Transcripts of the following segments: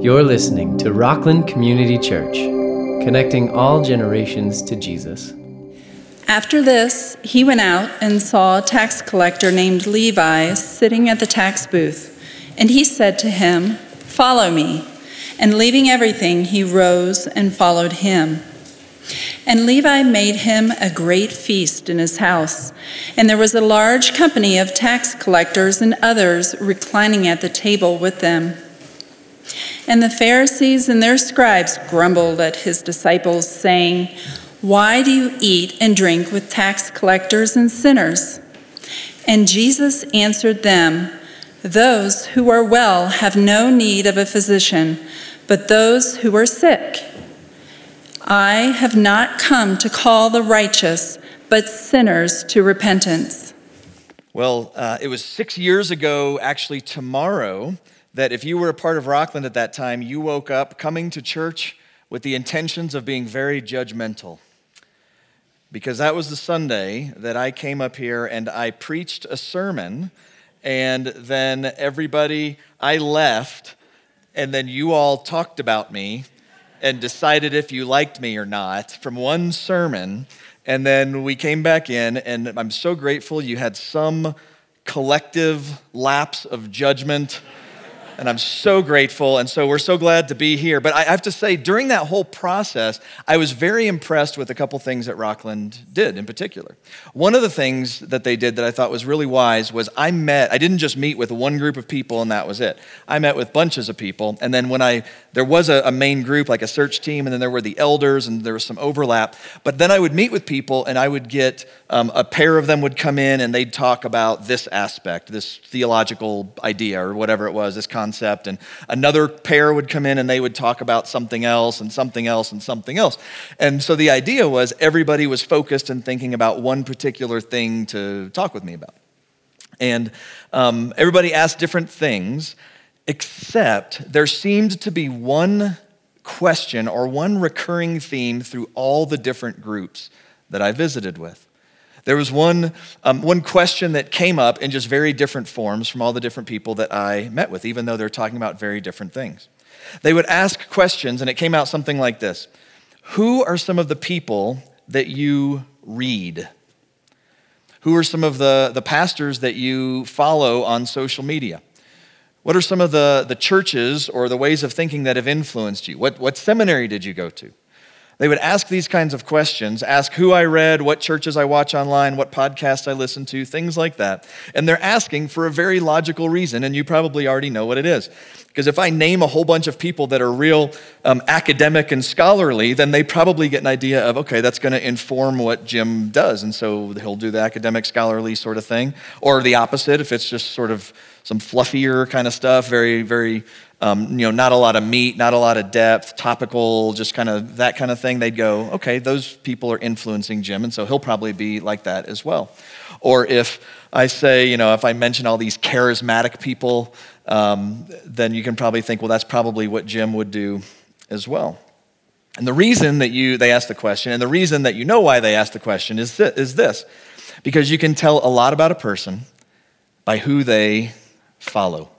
You're listening to Rockland Community Church, connecting all generations to Jesus. After this, he went out and saw a tax collector named Levi sitting at the tax booth. And he said to him, Follow me. And leaving everything, he rose and followed him. And Levi made him a great feast in his house. And there was a large company of tax collectors and others reclining at the table with them. And the Pharisees and their scribes grumbled at his disciples, saying, Why do you eat and drink with tax collectors and sinners? And Jesus answered them, Those who are well have no need of a physician, but those who are sick. I have not come to call the righteous, but sinners to repentance. Well, uh, it was six years ago, actually, tomorrow that if you were a part of Rockland at that time, you woke up coming to church with the intentions of being very judgmental. Because that was the Sunday that I came up here and I preached a sermon, and then everybody, I left, and then you all talked about me and decided if you liked me or not from one sermon. And then we came back in, and I'm so grateful you had some collective lapse of judgment and I'm so grateful. And so we're so glad to be here. But I have to say, during that whole process, I was very impressed with a couple things that Rockland did in particular. One of the things that they did that I thought was really wise was I met, I didn't just meet with one group of people and that was it. I met with bunches of people. And then when I, there was a, a main group, like a search team, and then there were the elders and there was some overlap. But then I would meet with people and I would get um, a pair of them would come in and they'd talk about this aspect, this theological idea or whatever it was, this concept. And another pair would come in and they would talk about something else and something else and something else. And so the idea was everybody was focused and thinking about one particular thing to talk with me about. And um, everybody asked different things, except there seemed to be one question or one recurring theme through all the different groups that I visited with. There was one, um, one question that came up in just very different forms from all the different people that I met with, even though they're talking about very different things. They would ask questions, and it came out something like this Who are some of the people that you read? Who are some of the, the pastors that you follow on social media? What are some of the, the churches or the ways of thinking that have influenced you? What, what seminary did you go to? They would ask these kinds of questions, ask who I read, what churches I watch online, what podcasts I listen to, things like that. And they're asking for a very logical reason, and you probably already know what it is. Because if I name a whole bunch of people that are real um, academic and scholarly, then they probably get an idea of, okay, that's going to inform what Jim does. And so he'll do the academic, scholarly sort of thing. Or the opposite, if it's just sort of some fluffier kind of stuff, very, very um, you know, not a lot of meat, not a lot of depth, topical, just kind of that kind of thing, they'd go, okay, those people are influencing Jim, and so he'll probably be like that as well. Or if I say, you know, if I mention all these charismatic people, um, then you can probably think, well, that's probably what Jim would do as well. And the reason that you they ask the question, and the reason that you know why they ask the question is is this because you can tell a lot about a person by who they follow.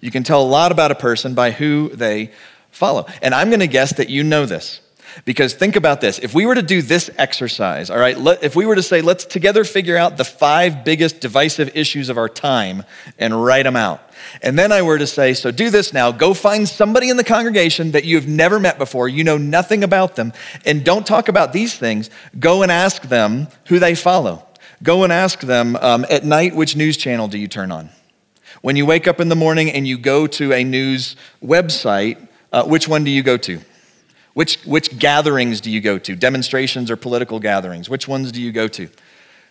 You can tell a lot about a person by who they follow. And I'm going to guess that you know this. Because think about this. If we were to do this exercise, all right, let, if we were to say, let's together figure out the five biggest divisive issues of our time and write them out. And then I were to say, so do this now. Go find somebody in the congregation that you've never met before, you know nothing about them, and don't talk about these things. Go and ask them who they follow. Go and ask them um, at night, which news channel do you turn on? When you wake up in the morning and you go to a news website, uh, which one do you go to? Which, which gatherings do you go to? Demonstrations or political gatherings? Which ones do you go to?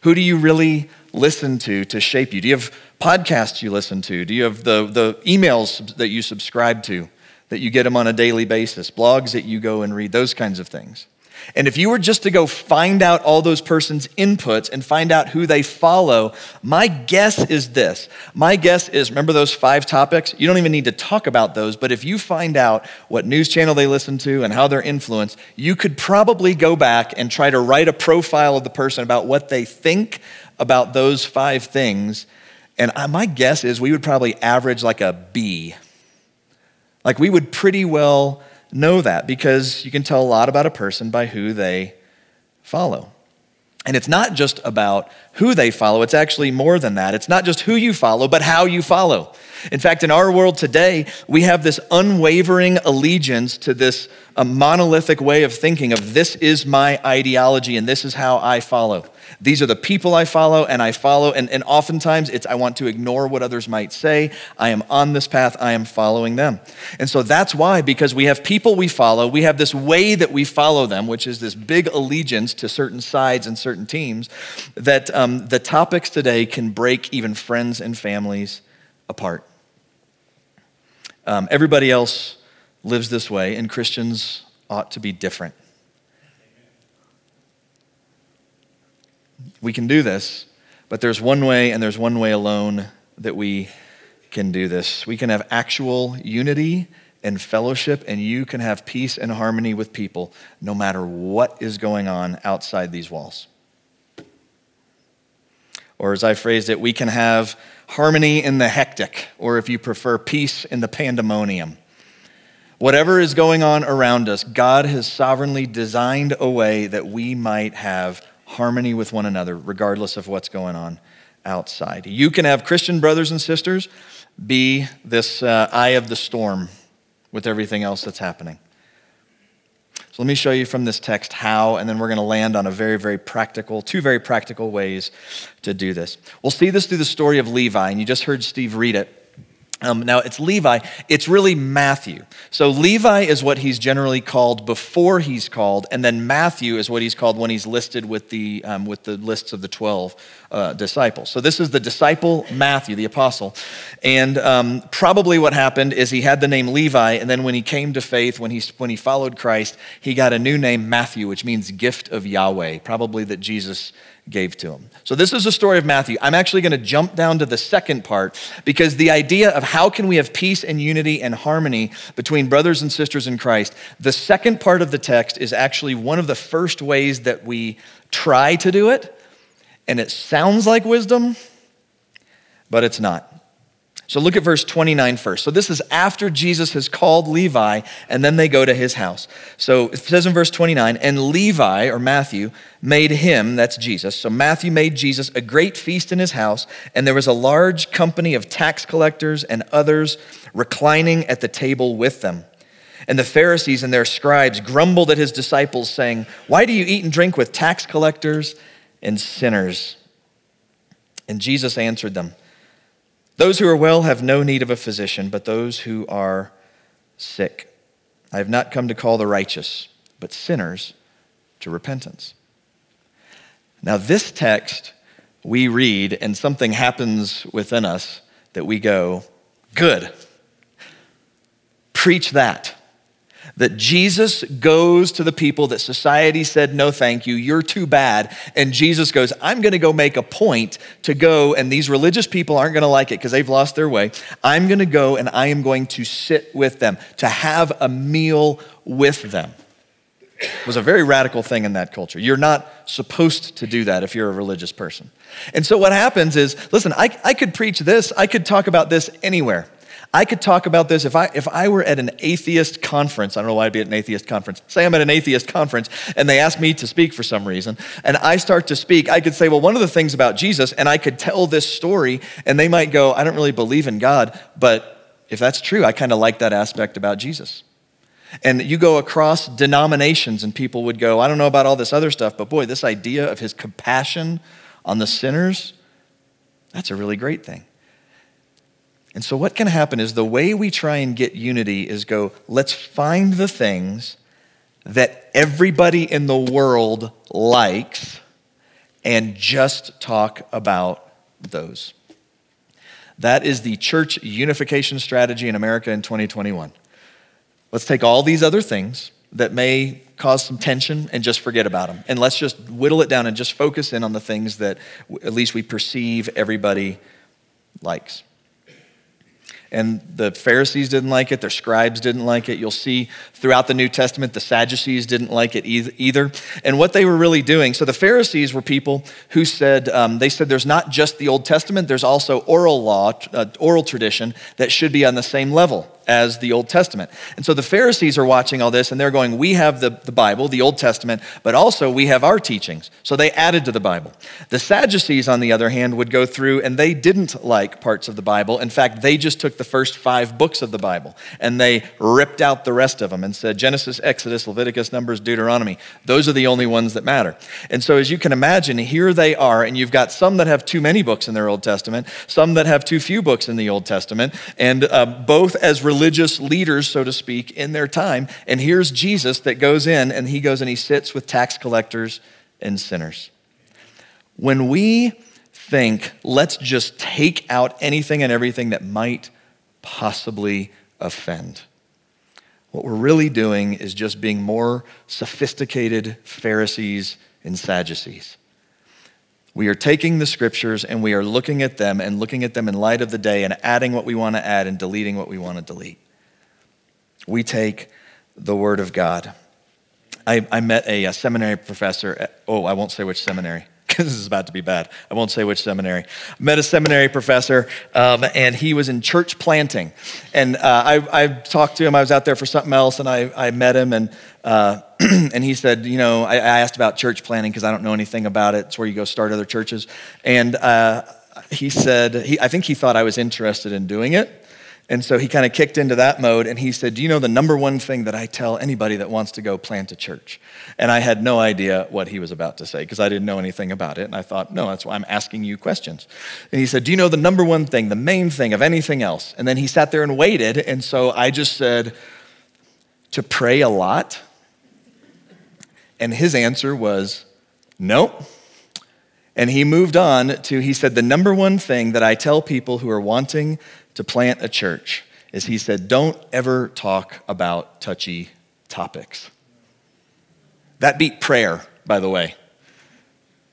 Who do you really listen to to shape you? Do you have podcasts you listen to? Do you have the, the emails that you subscribe to, that you get them on a daily basis, blogs that you go and read, those kinds of things? And if you were just to go find out all those persons' inputs and find out who they follow, my guess is this. My guess is remember those five topics? You don't even need to talk about those, but if you find out what news channel they listen to and how they're influenced, you could probably go back and try to write a profile of the person about what they think about those five things. And my guess is we would probably average like a B Like we would pretty well know that because you can tell a lot about a person by who they follow. And it's not just about who they follow, it's actually more than that. It's not just who you follow, but how you follow. In fact, in our world today, we have this unwavering allegiance to this monolithic way of thinking of this is my ideology and this is how I follow. These are the people I follow and I follow. And, and oftentimes it's I want to ignore what others might say. I am on this path, I am following them. And so that's why, because we have people we follow, we have this way that we follow them, which is this big allegiance to certain sides and certain teams, that um, the topics today can break even friends and families apart. Um, everybody else lives this way, and Christians ought to be different. We can do this, but there's one way, and there's one way alone that we can do this. We can have actual unity and fellowship, and you can have peace and harmony with people no matter what is going on outside these walls. Or, as I phrased it, we can have harmony in the hectic, or if you prefer, peace in the pandemonium. Whatever is going on around us, God has sovereignly designed a way that we might have harmony with one another, regardless of what's going on outside. You can have Christian brothers and sisters be this uh, eye of the storm with everything else that's happening. So let me show you from this text how, and then we're going to land on a very, very practical, two very practical ways to do this. We'll see this through the story of Levi, and you just heard Steve read it. Um, now, it's Levi, it's really Matthew. So, Levi is what he's generally called before he's called, and then Matthew is what he's called when he's listed with the, um, with the lists of the 12 uh, disciples. So, this is the disciple Matthew, the apostle. And um, probably what happened is he had the name Levi, and then when he came to faith, when he, when he followed Christ, he got a new name, Matthew, which means gift of Yahweh, probably that Jesus gave to him. So this is the story of Matthew. I'm actually going to jump down to the second part because the idea of how can we have peace and unity and harmony between brothers and sisters in Christ, the second part of the text is actually one of the first ways that we try to do it. And it sounds like wisdom, but it's not. So look at verse 29 first. So this is after Jesus has called Levi, and then they go to his house. So it says in verse 29, and Levi, or Matthew, made him, that's Jesus. So Matthew made Jesus a great feast in his house, and there was a large company of tax collectors and others reclining at the table with them. And the Pharisees and their scribes grumbled at his disciples, saying, Why do you eat and drink with tax collectors and sinners? And Jesus answered them, those who are well have no need of a physician, but those who are sick. I have not come to call the righteous, but sinners to repentance. Now, this text we read, and something happens within us that we go, Good. Preach that that Jesus goes to the people that society said, no, thank you, you're too bad. And Jesus goes, I'm going to go make a point to go, and these religious people aren't going to like it because they've lost their way. I'm going to go and I am going to sit with them, to have a meal with them. It was a very radical thing in that culture. You're not supposed to do that if you're a religious person. And so what happens is, listen, I, I could preach this, I could talk about this anywhere. I could talk about this if I, if I were at an atheist conference. I don't know why I'd be at an atheist conference. Say I'm at an atheist conference and they ask me to speak for some reason, and I start to speak. I could say, well, one of the things about Jesus, and I could tell this story, and they might go, I don't really believe in God, but if that's true, I kind of like that aspect about Jesus. And you go across denominations, and people would go, I don't know about all this other stuff, but boy, this idea of his compassion on the sinners, that's a really great thing. And so, what can happen is the way we try and get unity is go, let's find the things that everybody in the world likes and just talk about those. That is the church unification strategy in America in 2021. Let's take all these other things that may cause some tension and just forget about them. And let's just whittle it down and just focus in on the things that at least we perceive everybody likes. And the Pharisees didn't like it, their scribes didn't like it. You'll see throughout the New Testament, the Sadducees didn't like it either. And what they were really doing, so the Pharisees were people who said, um, they said there's not just the Old Testament, there's also oral law, uh, oral tradition that should be on the same level as the Old Testament. And so the Pharisees are watching all this and they're going, We have the, the Bible, the Old Testament, but also we have our teachings. So they added to the Bible. The Sadducees, on the other hand, would go through and they didn't like parts of the Bible. In fact, they just took the first five books of the Bible and they ripped out the rest of them and said Genesis, Exodus, Leviticus, Numbers, Deuteronomy. Those are the only ones that matter. And so as you can imagine, here they are, and you've got some that have too many books in their Old Testament, some that have too few books in the Old Testament, and uh, both as religious leaders, so to speak, in their time. And here's Jesus that goes in and he goes and he sits with tax collectors and sinners. When we think, let's just take out anything and everything that might possibly offend. What we're really doing is just being more sophisticated Pharisees and Sadducees. We are taking the scriptures and we are looking at them and looking at them in light of the day and adding what we want to add and deleting what we want to delete. We take the Word of God. I, I met a, a, seminary professor. At, oh, I won't say which seminary this is about to be bad. I won't say which seminary. I met a seminary professor, um, and he was in church planting. And uh, I, I, talked to him. I was out there for something else, and I, I met him, and uh, and he said, you know, I, I asked about church planting because I don't know anything about it. It's where you go start other churches. And uh, he said, he, I think he thought I was interested in doing it. And so he kind of kicked into that mode and he said, Do you know the number one thing that I tell anybody that wants to go plant a church? And I had no idea what he was about to say because I didn't know anything about it. And I thought, No, that's why I'm asking you questions. And he said, Do you know the number one thing, the main thing of anything else? And then he sat there and waited. And so I just said, To pray a lot. And his answer was, Nope. And he moved on to, he said, The number one thing that I tell people who are wanting to plant a church is he said, Don't ever talk about touchy topics. That beat prayer, by the way,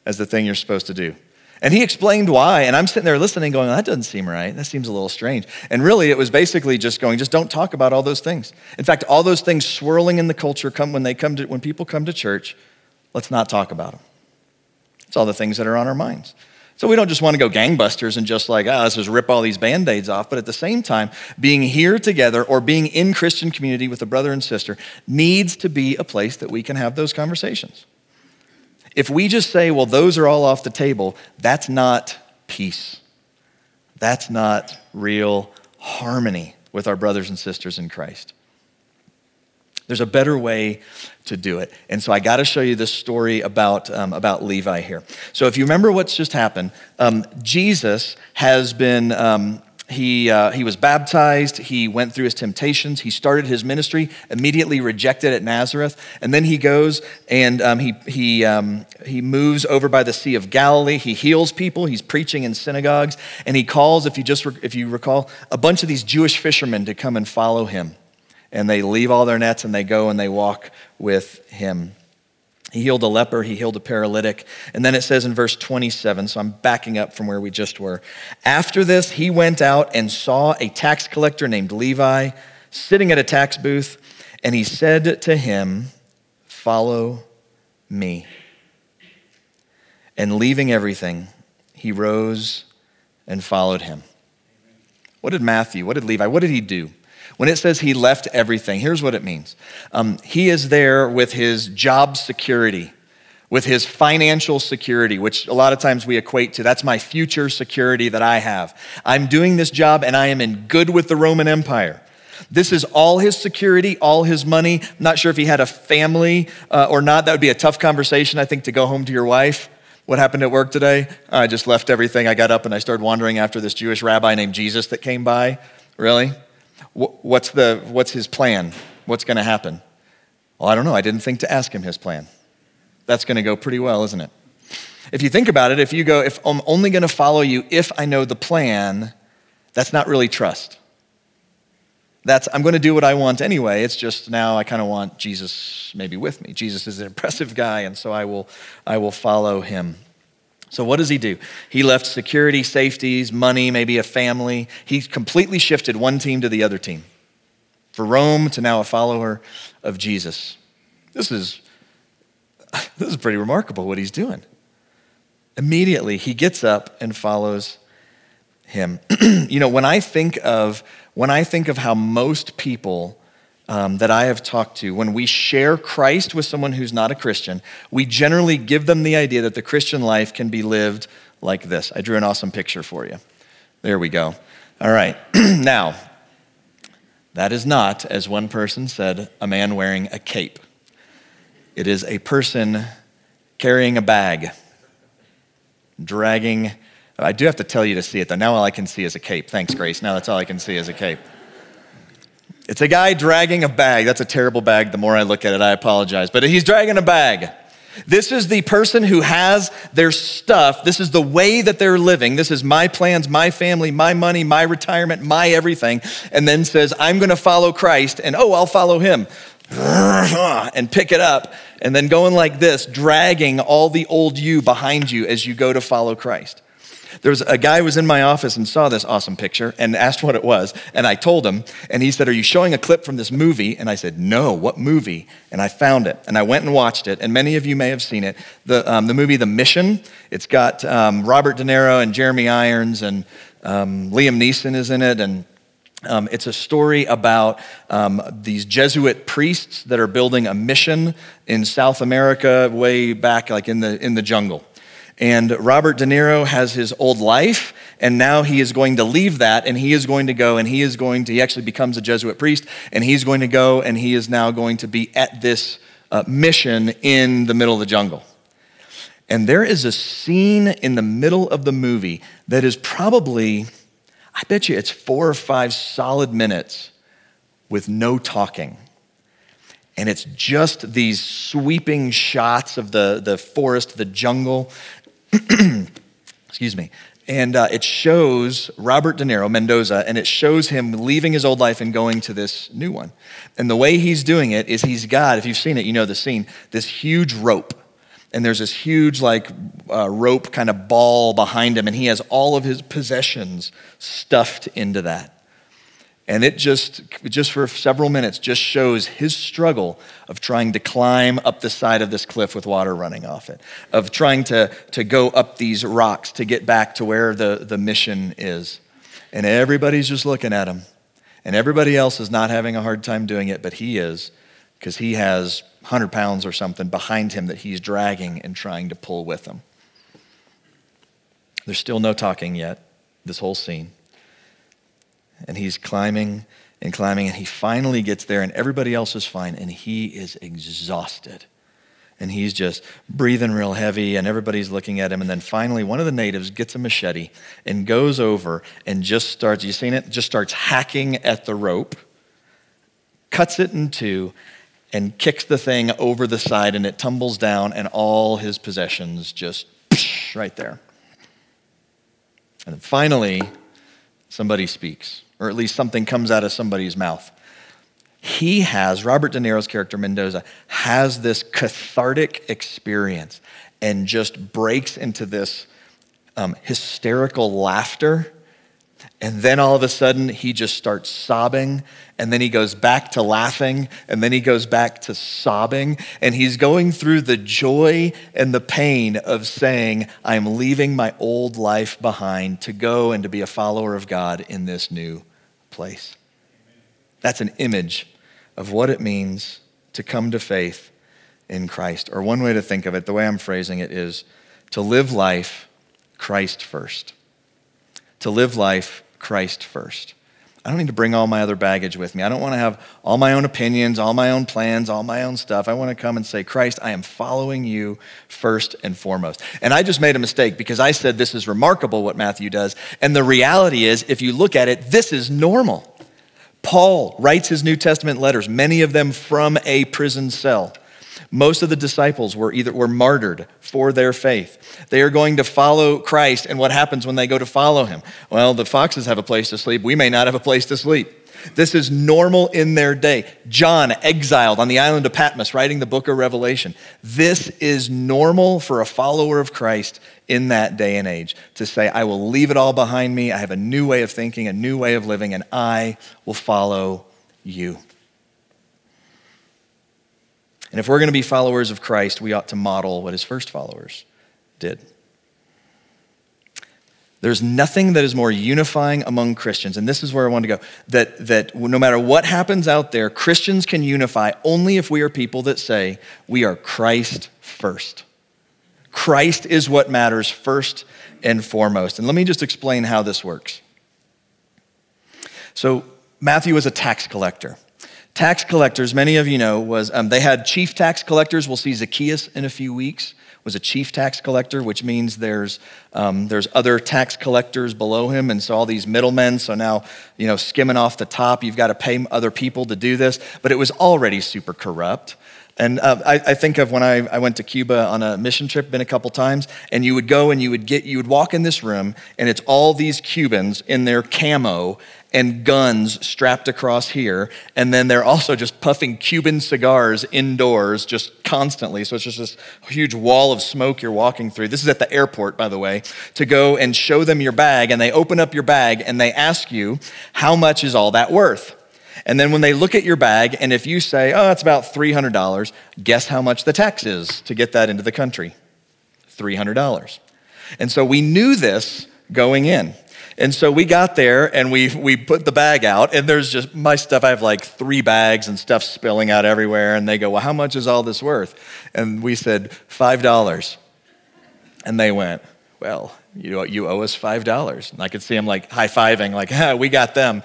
as the thing you're supposed to do. And he explained why, and I'm sitting there listening, going, That doesn't seem right. That seems a little strange. And really, it was basically just going, Just don't talk about all those things. In fact, all those things swirling in the culture come when they come to, when people come to church, let's not talk about them. It's all the things that are on our minds. So we don't just want to go gangbusters and just like, ah, oh, let's just rip all these band aids off. But at the same time, being here together or being in Christian community with a brother and sister needs to be a place that we can have those conversations. If we just say, well, those are all off the table, that's not peace. That's not real harmony with our brothers and sisters in Christ. There's a better way to do it. And so I got to show you this story about, um, about Levi here. So if you remember what's just happened, um, Jesus has been. Um, he, uh, he was baptized. He went through his temptations. He started his ministry, immediately rejected at Nazareth. And then he goes and um, he, he, um, he moves over by the Sea of Galilee. He heals people. He's preaching in synagogues. And he calls, if you, just if you recall, a bunch of these Jewish fishermen to come and follow him and they leave all their nets and they go and they walk with him. He healed a leper, he healed a paralytic. And then it says in verse 27, so I'm backing up from where we just were. After this, he went out and saw a tax collector named Levi sitting at a tax booth, and he said to him, Follow me. And leaving everything, he rose and followed him. What did Matthew, what did Levi, what did he do? When it says he left everything, here's what it means um, he is there with his job security, with his financial security, which a lot of times we equate to that's my future security that I have. I'm doing this job and I am in good with the Roman Empire. This is all his security, all his money. I'm not sure if he had a family uh, or not. That would be a tough conversation, I think, to go home to your wife. What happened at work today? I just left everything. I got up and I started wandering after this Jewish rabbi named Jesus that came by. Really? What's, the, what's his plan? What's going to happen? Well, I don't know. I didn't think to ask him his plan. That's going to go pretty well, isn't it? If you think about it, if you go, if I'm only going to follow you if I know the plan, that's not really trust. That's, I'm going to do what I want anyway. It's just now I kind of want Jesus maybe with me. Jesus is an impressive guy, and so I will, I will follow him. So, what does he do? He left security, safeties, money, maybe a family. He completely shifted one team to the other team. For Rome to now a follower of Jesus. This is, this is pretty remarkable what he's doing. Immediately, he gets up and follows him. you know, when I think of when I think of how most people um, that I have talked to, when we share Christ with someone who's not a Christian, we generally give them the idea that the Christian life can be lived like this. I drew an awesome picture for you. There we go. All right. now, that is not, as one person said, a man wearing a cape. It is a person carrying a bag, dragging. I do have to tell you to see it, though. Now all I can see is a cape. Thanks, Grace. Now that's all I can see is a cape. It's a guy dragging a bag. That's a terrible bag. The more I look at it, I apologize. But he's dragging a bag. This is the person who has their stuff. This is the way that they're living. This is my plans, my family, my money, my retirement, my everything. And then says, I'm going to follow Christ, and oh, I'll follow him. And pick it up, and then going like this, dragging all the old you behind you as you go to follow Christ. There was a guy who was in my office and saw this awesome picture and asked what it was. And I told him, and he said, Are you showing a clip from this movie? And I said, No, what movie? And I found it. And I went and watched it. And many of you may have seen it. The, um, the movie The Mission. It's got um, Robert De Niro and Jeremy Irons, and um, Liam Neeson is in it. And um, it's a story about um, these Jesuit priests that are building a mission in South America, way back, like in the, in the jungle. And Robert De Niro has his old life, and now he is going to leave that, and he is going to go, and he is going to, he actually becomes a Jesuit priest, and he's going to go, and he is now going to be at this uh, mission in the middle of the jungle. And there is a scene in the middle of the movie that is probably, I bet you it's four or five solid minutes with no talking. And it's just these sweeping shots of the, the forest, the jungle, excuse me. And uh, it shows Robert De Niro, Mendoza, and it shows him leaving his old life and going to this new one. And the way he's doing it is he's got, if you've seen it, you know the scene, this huge rope. And there's this huge, like, uh, rope kind of ball behind him, and he has all of his possessions stuffed into that. And it just, just for several minutes, just shows his struggle of trying to climb up the side of this cliff with water running off it, of trying to, to go up these rocks to get back to where the, the mission is. And everybody's just looking at him. And everybody else is not having a hard time doing it, but he is, because he has 100 pounds or something behind him that he's dragging and trying to pull with him. There's still no talking yet, this whole scene and he's climbing and climbing, and he finally gets there, and everybody else is fine, and he is exhausted. And he's just breathing real heavy, and everybody's looking at him. And then finally, one of the natives gets a machete and goes over and just starts, you seen it? Just starts hacking at the rope, cuts it in two, and kicks the thing over the side, and it tumbles down, and all his possessions just right there. And finally, somebody speaks or at least something comes out of somebody's mouth. He has, Robert De Niro's character Mendoza, has this cathartic experience and just breaks into this um, hysterical laughter and then all of a sudden, he just starts sobbing. And then he goes back to laughing. And then he goes back to sobbing. And he's going through the joy and the pain of saying, I'm leaving my old life behind to go and to be a follower of God in this new place. That's an image of what it means to come to faith in Christ. Or one way to think of it, the way I'm phrasing it, is to live life Christ first. To live life Christ first. I don't need to bring all my other baggage with me. I don't want to have all my own opinions, all my own plans, all my own stuff. I want to come and say, Christ, I am following you first and foremost. And I just made a mistake because I said this is remarkable what Matthew does. And the reality is, if you look at it, this is normal. Paul writes his New Testament letters, many of them from a prison cell. Most of the disciples were either were martyred for their faith. They are going to follow Christ, and what happens when they go to follow him? Well, the foxes have a place to sleep. We may not have a place to sleep. This is normal in their day. John, exiled on the island of Patmos, writing the book of Revelation. This is normal for a follower of Christ in that day and age to say, I will leave it all behind me. I have a new way of thinking, a new way of living, and I will follow you. And if we're going to be followers of Christ, we ought to model what his first followers did. There's nothing that is more unifying among Christians, and this is where I want to go. That, that no matter what happens out there, Christians can unify only if we are people that say we are Christ first. Christ is what matters first and foremost. And let me just explain how this works. So, Matthew was a tax collector. Tax collectors, many of you know, was um, they had chief tax collectors. We'll see Zacchaeus in a few weeks was a chief tax collector, which means there's, um, there's other tax collectors below him, and so all these middlemen. So now, you know, skimming off the top, you've got to pay other people to do this. But it was already super corrupt. And uh, I, I, think of when I, I, went to Cuba on a mission trip, been a couple times, and you would go and you would get, you would walk in this room, and it's all these Cubans in their camo and guns strapped across here, and then they're also just puffing Cuban cigars indoors just constantly. So it's just this huge wall of smoke you're walking through. This is at the airport, by the way, to go and show them your bag, and they open up your bag and they ask you, how much is all that worth? And then when they look at your bag, and if you say, oh, it's about $300, guess how much the tax is to get that into the country? $300. And so we knew this going in. And so we got there and we, we put the bag out, and there's just my stuff. I have like three bags and stuff spilling out everywhere. And they go, Well, how much is all this worth? And we said, $5. And they went, Well, you, you owe us $5. And I could see them like high fiving, like, ah, We got them.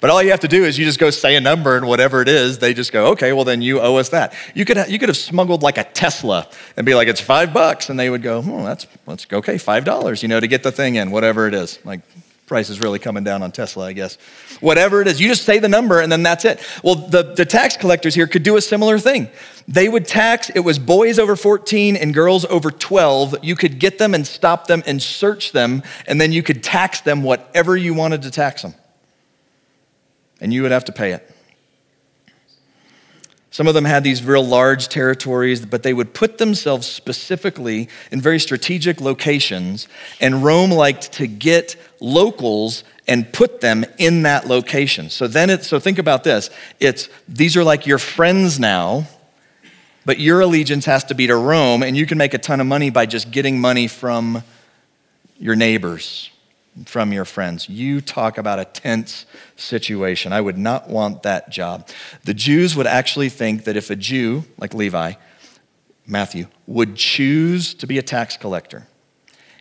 But all you have to do is you just go say a number and whatever it is, they just go, okay, well then you owe us that. You could, you could have smuggled like a Tesla and be like, it's five bucks. And they would go, oh, that's, that's okay, five dollars, you know, to get the thing in, whatever it is. Like price is really coming down on Tesla, I guess. Whatever it is, you just say the number and then that's it. Well, the, the tax collectors here could do a similar thing. They would tax, it was boys over 14 and girls over 12. You could get them and stop them and search them, and then you could tax them whatever you wanted to tax them and you would have to pay it. Some of them had these real large territories, but they would put themselves specifically in very strategic locations, and Rome liked to get locals and put them in that location. So then it's so think about this. It's these are like your friends now, but your allegiance has to be to Rome, and you can make a ton of money by just getting money from your neighbors from your friends. You talk about a tense situation. I would not want that job. The Jews would actually think that if a Jew, like Levi, Matthew, would choose to be a tax collector,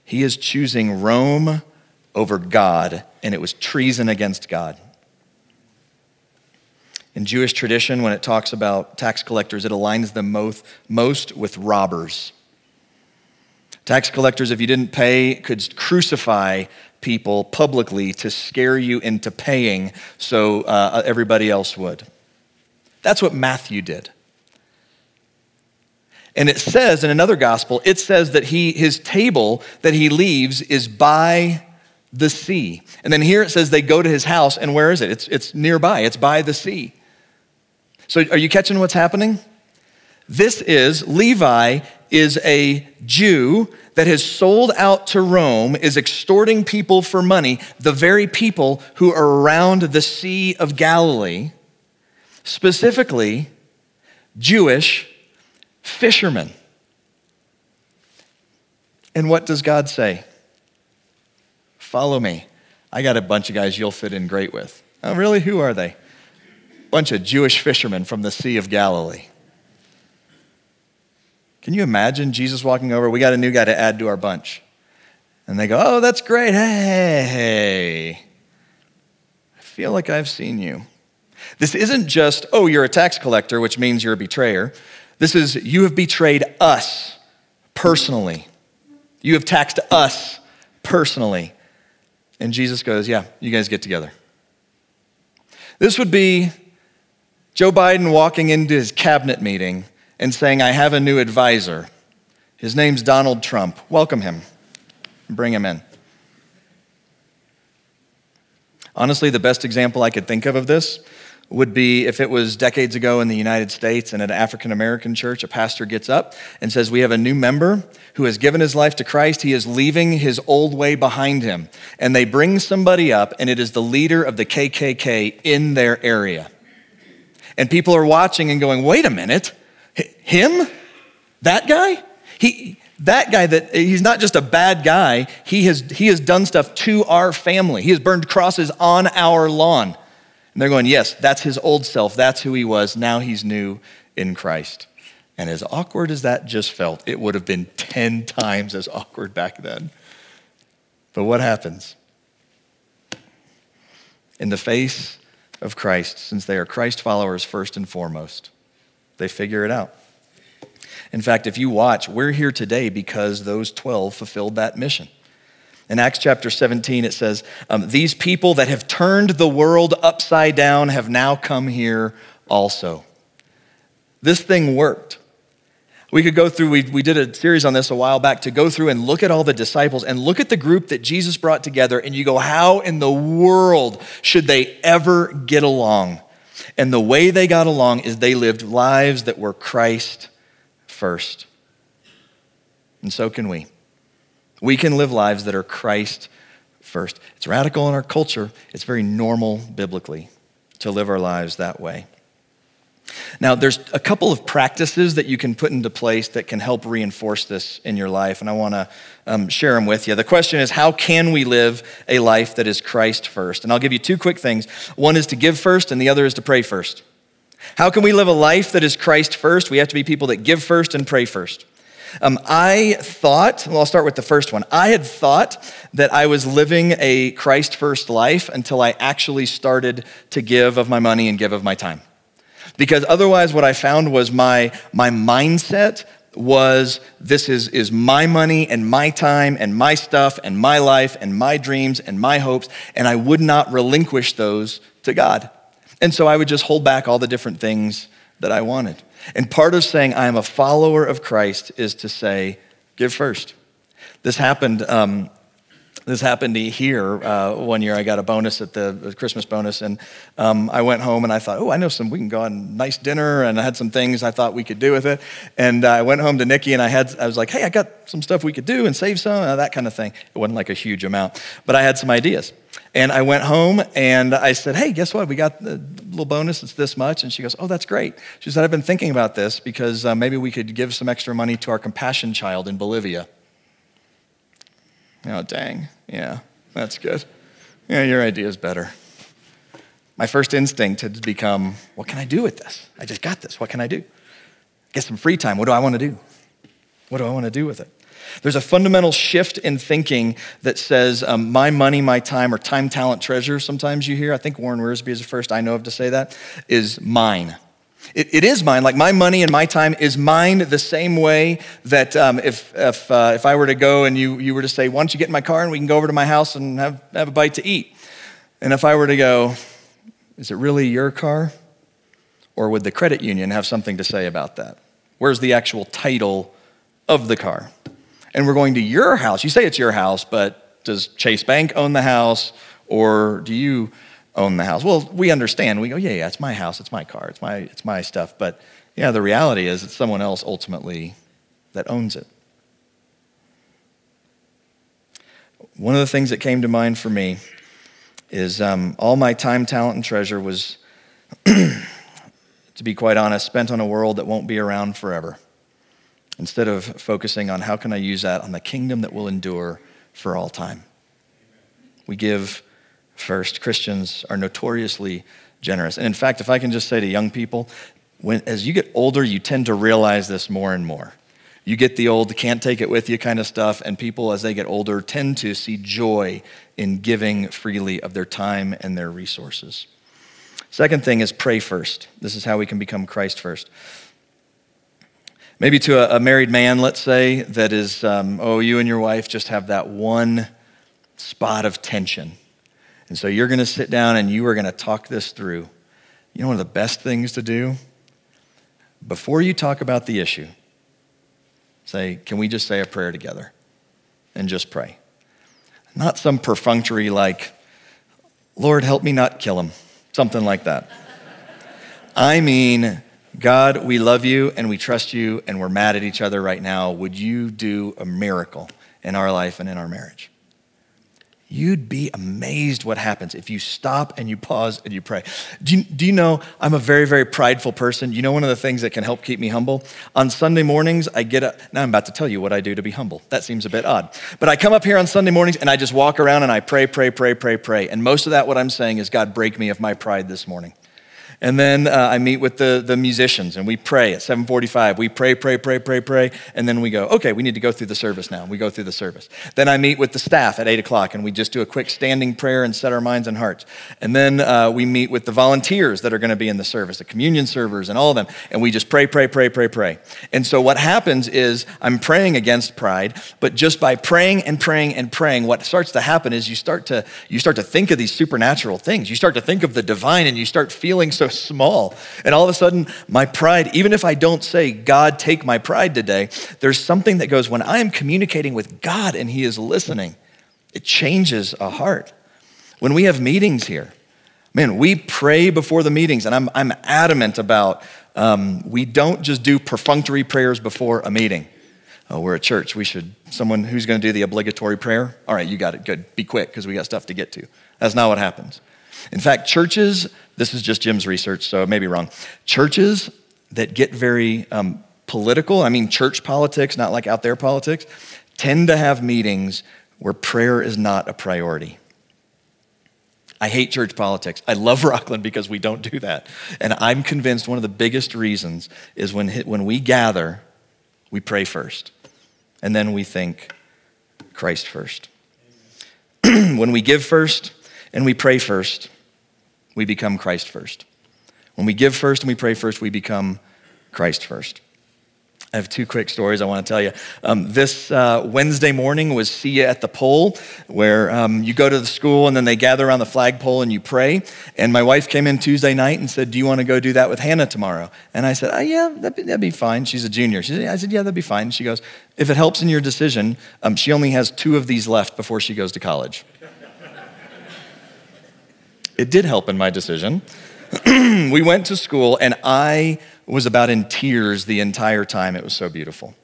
he is choosing Rome over God, and it was treason against God. In Jewish tradition, when it talks about tax collectors, it aligns them most, most with robbers. Tax collectors, if you didn't pay, could crucify people publicly to scare you into paying so uh, everybody else would. That's what Matthew did. And it says in another gospel, it says that he, his table that he leaves is by the sea. And then here it says they go to his house, and where is it? It's, it's nearby, it's by the sea. So are you catching what's happening? This is Levi is a Jew that has sold out to Rome, is extorting people for money, the very people who are around the Sea of Galilee, specifically Jewish fishermen. And what does God say? Follow me. I got a bunch of guys you'll fit in great with. Oh, really? Who are they? Bunch of Jewish fishermen from the Sea of Galilee. Can you imagine Jesus walking over? We got a new guy to add to our bunch. And they go, Oh, that's great. Hey, I feel like I've seen you. This isn't just, Oh, you're a tax collector, which means you're a betrayer. This is, You have betrayed us personally. You have taxed us personally. And Jesus goes, Yeah, you guys get together. This would be Joe Biden walking into his cabinet meeting and saying, I have a new advisor. His name's Donald Trump. Welcome him. Bring him in. Honestly, the best example I could think of of this would be if it was decades ago in the United States and at an African American church, a pastor gets up and says, We have a new member who has given his life to Christ. He is leaving his old way behind him. And they bring somebody up, and it is the leader of the KKK in their area. And people are watching and going, Wait a minute. Him? That guy? He, That guy that he's not just a bad guy, he has, he has done stuff to our family. He has burned crosses on our lawn. And they're going, yes, that's his old self. That's who he was. Now he's new in Christ. And as awkward as that just felt, it would have been 10 times as awkward back then. But what happens? In the face of Christ, since they are Christ followers first and foremost, they figure it out. In fact, if you watch, we're here today because those 12 fulfilled that mission. In Acts chapter 17, it says, um, These people that have turned the world upside down have now come here also. This thing worked. We could go through, we, we did a series on this a while back to go through and look at all the disciples and look at the group that Jesus brought together, and you go, How in the world should they ever get along? And the way they got along is they lived lives that were Christ first. And so can we. We can live lives that are Christ first. It's radical in our culture, it's very normal biblically to live our lives that way. Now, there's a couple of practices that you can put into place that can help reinforce this in your life, and I want to um, share them with you. The question is, how can we live a life that is Christ first? And I'll give you two quick things. One is to give first, and the other is to pray first. How can we live a life that is Christ first? We have to be people that give first and pray first. Um, I thought, well, I'll start with the first one. I had thought that I was living a Christ first life until I actually started to give of my money and give of my time. Because otherwise, what I found was my, my mindset was this is, is my money and my time and my stuff and my life and my dreams and my hopes, and I would not relinquish those to God. And so I would just hold back all the different things that I wanted. And part of saying I am a follower of Christ is to say, give first. This happened. Um, this happened here uh, one year. I got a bonus at the Christmas bonus, and um, I went home and I thought, oh, I know some. We can go on nice dinner, and I had some things I thought we could do with it. And I went home to Nikki, and I had I was like, hey, I got some stuff we could do and save some, uh, that kind of thing. It wasn't like a huge amount, but I had some ideas. And I went home and I said, Hey, guess what? We got a little bonus. It's this much. And she goes, Oh, that's great. She said, I've been thinking about this because uh, maybe we could give some extra money to our compassion child in Bolivia. Oh, dang. Yeah, that's good. Yeah, your idea is better. My first instinct had become, What can I do with this? I just got this. What can I do? Get some free time. What do I want to do? What do I want to do with it? There's a fundamental shift in thinking that says, um, my money, my time, or time, talent, treasure, sometimes you hear. I think Warren Wiersbe is the first I know of to say that, is mine. It, it is mine. Like my money and my time is mine the same way that um, if, if, uh, if I were to go and you, you were to say, why don't you get in my car and we can go over to my house and have, have a bite to eat? And if I were to go, is it really your car? Or would the credit union have something to say about that? Where's the actual title of the car? and we're going to your house. You say it's your house, but does Chase Bank own the house or do you own the house? Well, we understand. We go, yeah, yeah, it's my house, it's my car, it's my, it's my stuff. But yeah, the reality is it's someone else ultimately that owns it. One of the things that came to mind for me is um, all my time, talent, and treasure was, to be quite honest, spent on a world that won't be around forever instead of focusing on how can I use that on the kingdom that will endure for all time. We give first. Christians are notoriously generous. And in fact, if I can just say to young people, when, as you get older, you tend to realize this more and more. You get the old can't take it with you kind of stuff, and people, as they get older, tend to see joy in giving freely of their time and their resources. Second thing is pray first. This is how we can become Christ first. Maybe to a, a married man, let's say, that is, um, oh, you and your wife just have that one spot of tension. And so you're going to sit down and you are going to talk this through. You know, one of the best things to do? Before you talk about the issue, say, can we just say a prayer together? And just pray. Not some perfunctory, like, Lord, help me not kill him, something like that. I mean, God, we love you and we trust you and we're mad at each other right now. Would you do a miracle in our life and in our marriage? You'd be amazed what happens if you stop and you pause and you pray. Do you, do you know I'm a very, very prideful person? You know, one of the things that can help keep me humble? On Sunday mornings, I get up. Now I'm about to tell you what I do to be humble. That seems a bit odd. But I come up here on Sunday mornings and I just walk around and I pray, pray, pray, pray, pray. And most of that, what I'm saying is, God, break me of my pride this morning. And then uh, I meet with the, the musicians and we pray at 745. We pray, pray, pray, pray, pray. And then we go, okay, we need to go through the service now. We go through the service. Then I meet with the staff at 8 o'clock and we just do a quick standing prayer and set our minds and hearts. And then uh, we meet with the volunteers that are going to be in the service, the communion servers and all of them. And we just pray, pray, pray, pray, pray. And so what happens is I'm praying against pride, but just by praying and praying and praying, what starts to happen is you start to, you start to think of these supernatural things. You start to think of the divine and you start feeling so small. And all of a sudden, my pride, even if I don't say, God, take my pride today, there's something that goes when I am communicating with God and He is listening, it changes a heart. When we have meetings here, man, we pray before the meetings, and I'm, I'm adamant about um, we don't just do perfunctory prayers before a meeting. Oh, we're a church. We should, someone who's going to do the obligatory prayer? All right, you got it. Good. Be quick because we got stuff to get to. That's not what happens. In fact, churches, this is just Jim's research, so it may be wrong. Churches that get very um, political, I mean church politics, not like out there politics, tend to have meetings where prayer is not a priority. I hate church politics. I love Rockland because we don't do that. And I'm convinced one of the biggest reasons is when, when we gather, we pray first. And then we think Christ first. when we give first and we pray first, we become Christ first. When we give first and we pray first, we become Christ first. I have two quick stories I want to tell you. Um, this uh, Wednesday morning was See You at the Pole, where um, you go to the school and then they gather around the flagpole and you pray. And my wife came in Tuesday night and said, Do you want to go do that with Hannah tomorrow? And I said, oh, Yeah, that'd be, that'd be, fine. She's a junior. She said, I said, Yeah, that'd be fine. She goes, If it helps in your decision, um, she only has two of these left before she goes to college. It did help in my decision. we went to school, and I was about in tears the entire time. It was so beautiful.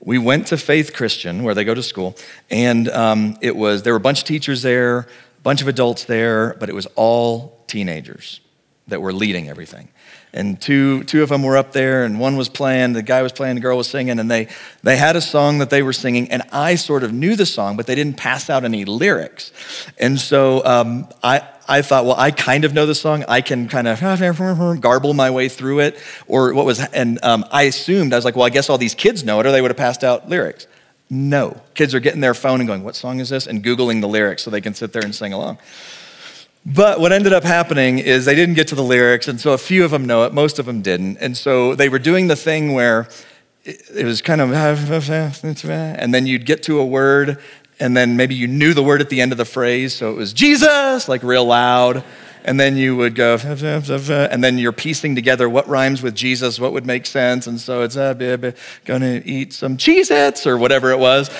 We went to Faith Christian, where they go to school, and um, it was there were a bunch of teachers there, a bunch of adults there, but it was all teenagers that were leading everything and two, two of them were up there and one was playing the guy was playing the girl was singing and they, they had a song that they were singing and i sort of knew the song but they didn't pass out any lyrics. And so um, I, I thought well i kind of know the song. I can kind of garble my way through it or what was and um, i assumed i was like well i guess all these kids know it or they would have passed out lyrics. No. Kids are getting their phone and going what song is this? and googling the lyrics so they can sit there and sing along but what ended up happening is they didn't get to the lyrics, and so a few of them know it, most of them didn't. And so they were doing the thing where it was kind of, and then you'd get to a word, and then maybe you knew the word at the end of the phrase, so it was Jesus, like real loud. And then you would go, and then you're piecing together what rhymes with Jesus, what would make sense. And so it's ah, going to eat some Cheez Its or whatever it was.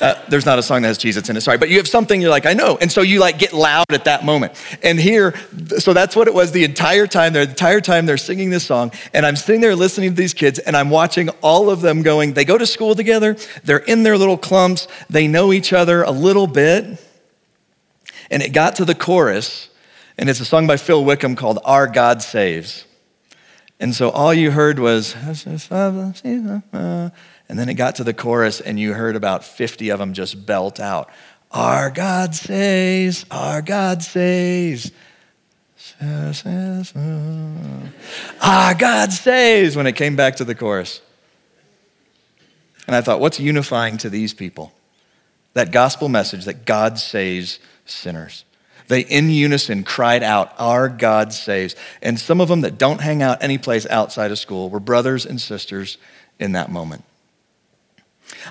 Uh, there's not a song that has Jesus in it, sorry, but you have something you're like, I know. And so you like get loud at that moment. And here, so that's what it was the entire time. The entire time they're singing this song. And I'm sitting there listening to these kids and I'm watching all of them going, they go to school together, they're in their little clumps, they know each other a little bit. And it got to the chorus, and it's a song by Phil Wickham called Our God Saves. And so all you heard was, then it got to the chorus, and you heard about 50 of them just belt out Our God saves, our God. Says, Our God saves when it came back to the chorus. And I thought, what's unifying to these people? That gospel message that God saves sinners. They in unison cried out, Our God saves. And some of them that don't hang out any place outside of school were brothers and sisters in that moment.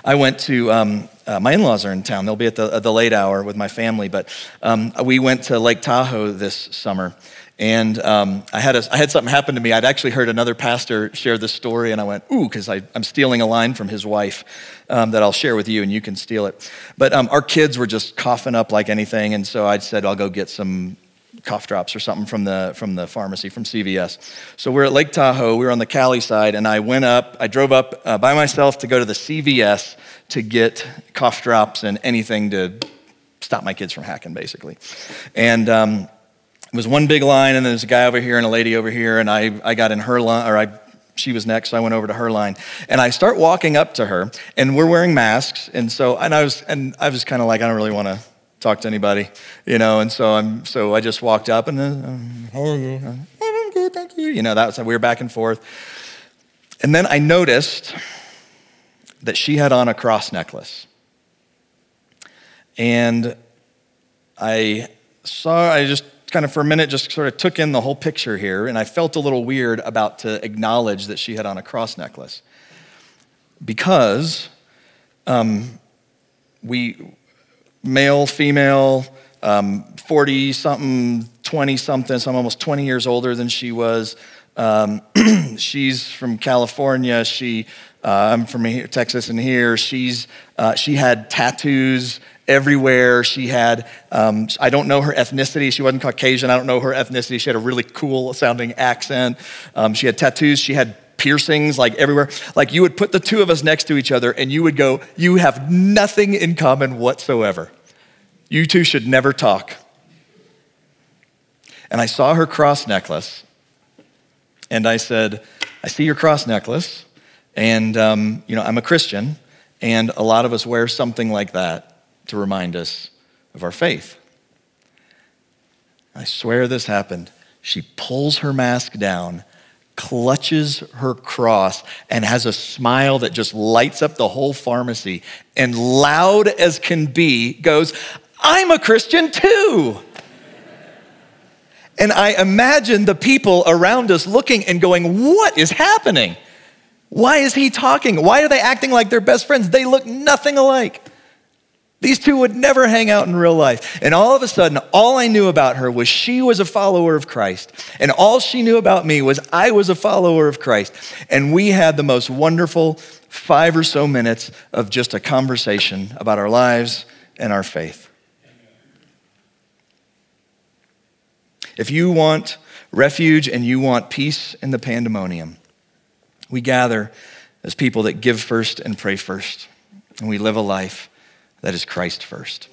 I went to, um, uh, my in laws are in town. They'll be at the, the late hour with my family, but um, we went to Lake Tahoe this summer. And um, I, had a, I had something happen to me. I'd actually heard another pastor share this story, and I went, ooh, because I'm stealing a line from his wife um, that I'll share with you, and you can steal it. But um, our kids were just coughing up like anything, and so I said, I'll go get some cough drops or something from the from the pharmacy from CVS. So we're at Lake Tahoe. We were on the Cali side, and I went up. I drove up uh, by myself to go to the CVS to get cough drops and anything to stop my kids from hacking, basically. And um, it was one big line, and there's a guy over here and a lady over here, and I, I got in her line, or I, she was next, so I went over to her line. And I start walking up to her, and we're wearing masks, and so, and I was, and I was kind of like, I don't really want to talk to anybody, you know, and so I'm, so I just walked up and, uh, how are you? I'm good, thank you. You know, that was, we were back and forth. And then I noticed that she had on a cross necklace. And I saw, I just kind of for a minute just sort of took in the whole picture here, and I felt a little weird about to acknowledge that she had on a cross necklace. Because um, we, male, female, 40 um, something, 20 something, so I'm almost 20 years older than she was. Um, she's from California. She, uh, I'm from here, Texas and here. She's, uh, she had tattoos everywhere. She had, um, I don't know her ethnicity. She wasn't Caucasian. I don't know her ethnicity. She had a really cool sounding accent. Um, she had tattoos. She had piercings like everywhere. Like you would put the two of us next to each other and you would go, You have nothing in common whatsoever. You two should never talk. And I saw her cross necklace and I said, I see your cross necklace. And, um, you know, I'm a Christian, and a lot of us wear something like that to remind us of our faith. I swear this happened. She pulls her mask down, clutches her cross, and has a smile that just lights up the whole pharmacy, and loud as can be goes, I'm a Christian too. And I imagine the people around us looking and going, What is happening? Why is he talking? Why are they acting like they're best friends? They look nothing alike. These two would never hang out in real life. And all of a sudden, all I knew about her was she was a follower of Christ. And all she knew about me was I was a follower of Christ. And we had the most wonderful five or so minutes of just a conversation about our lives and our faith. If you want refuge and you want peace in the pandemonium, we gather as people that give first and pray first. And we live a life that is Christ first.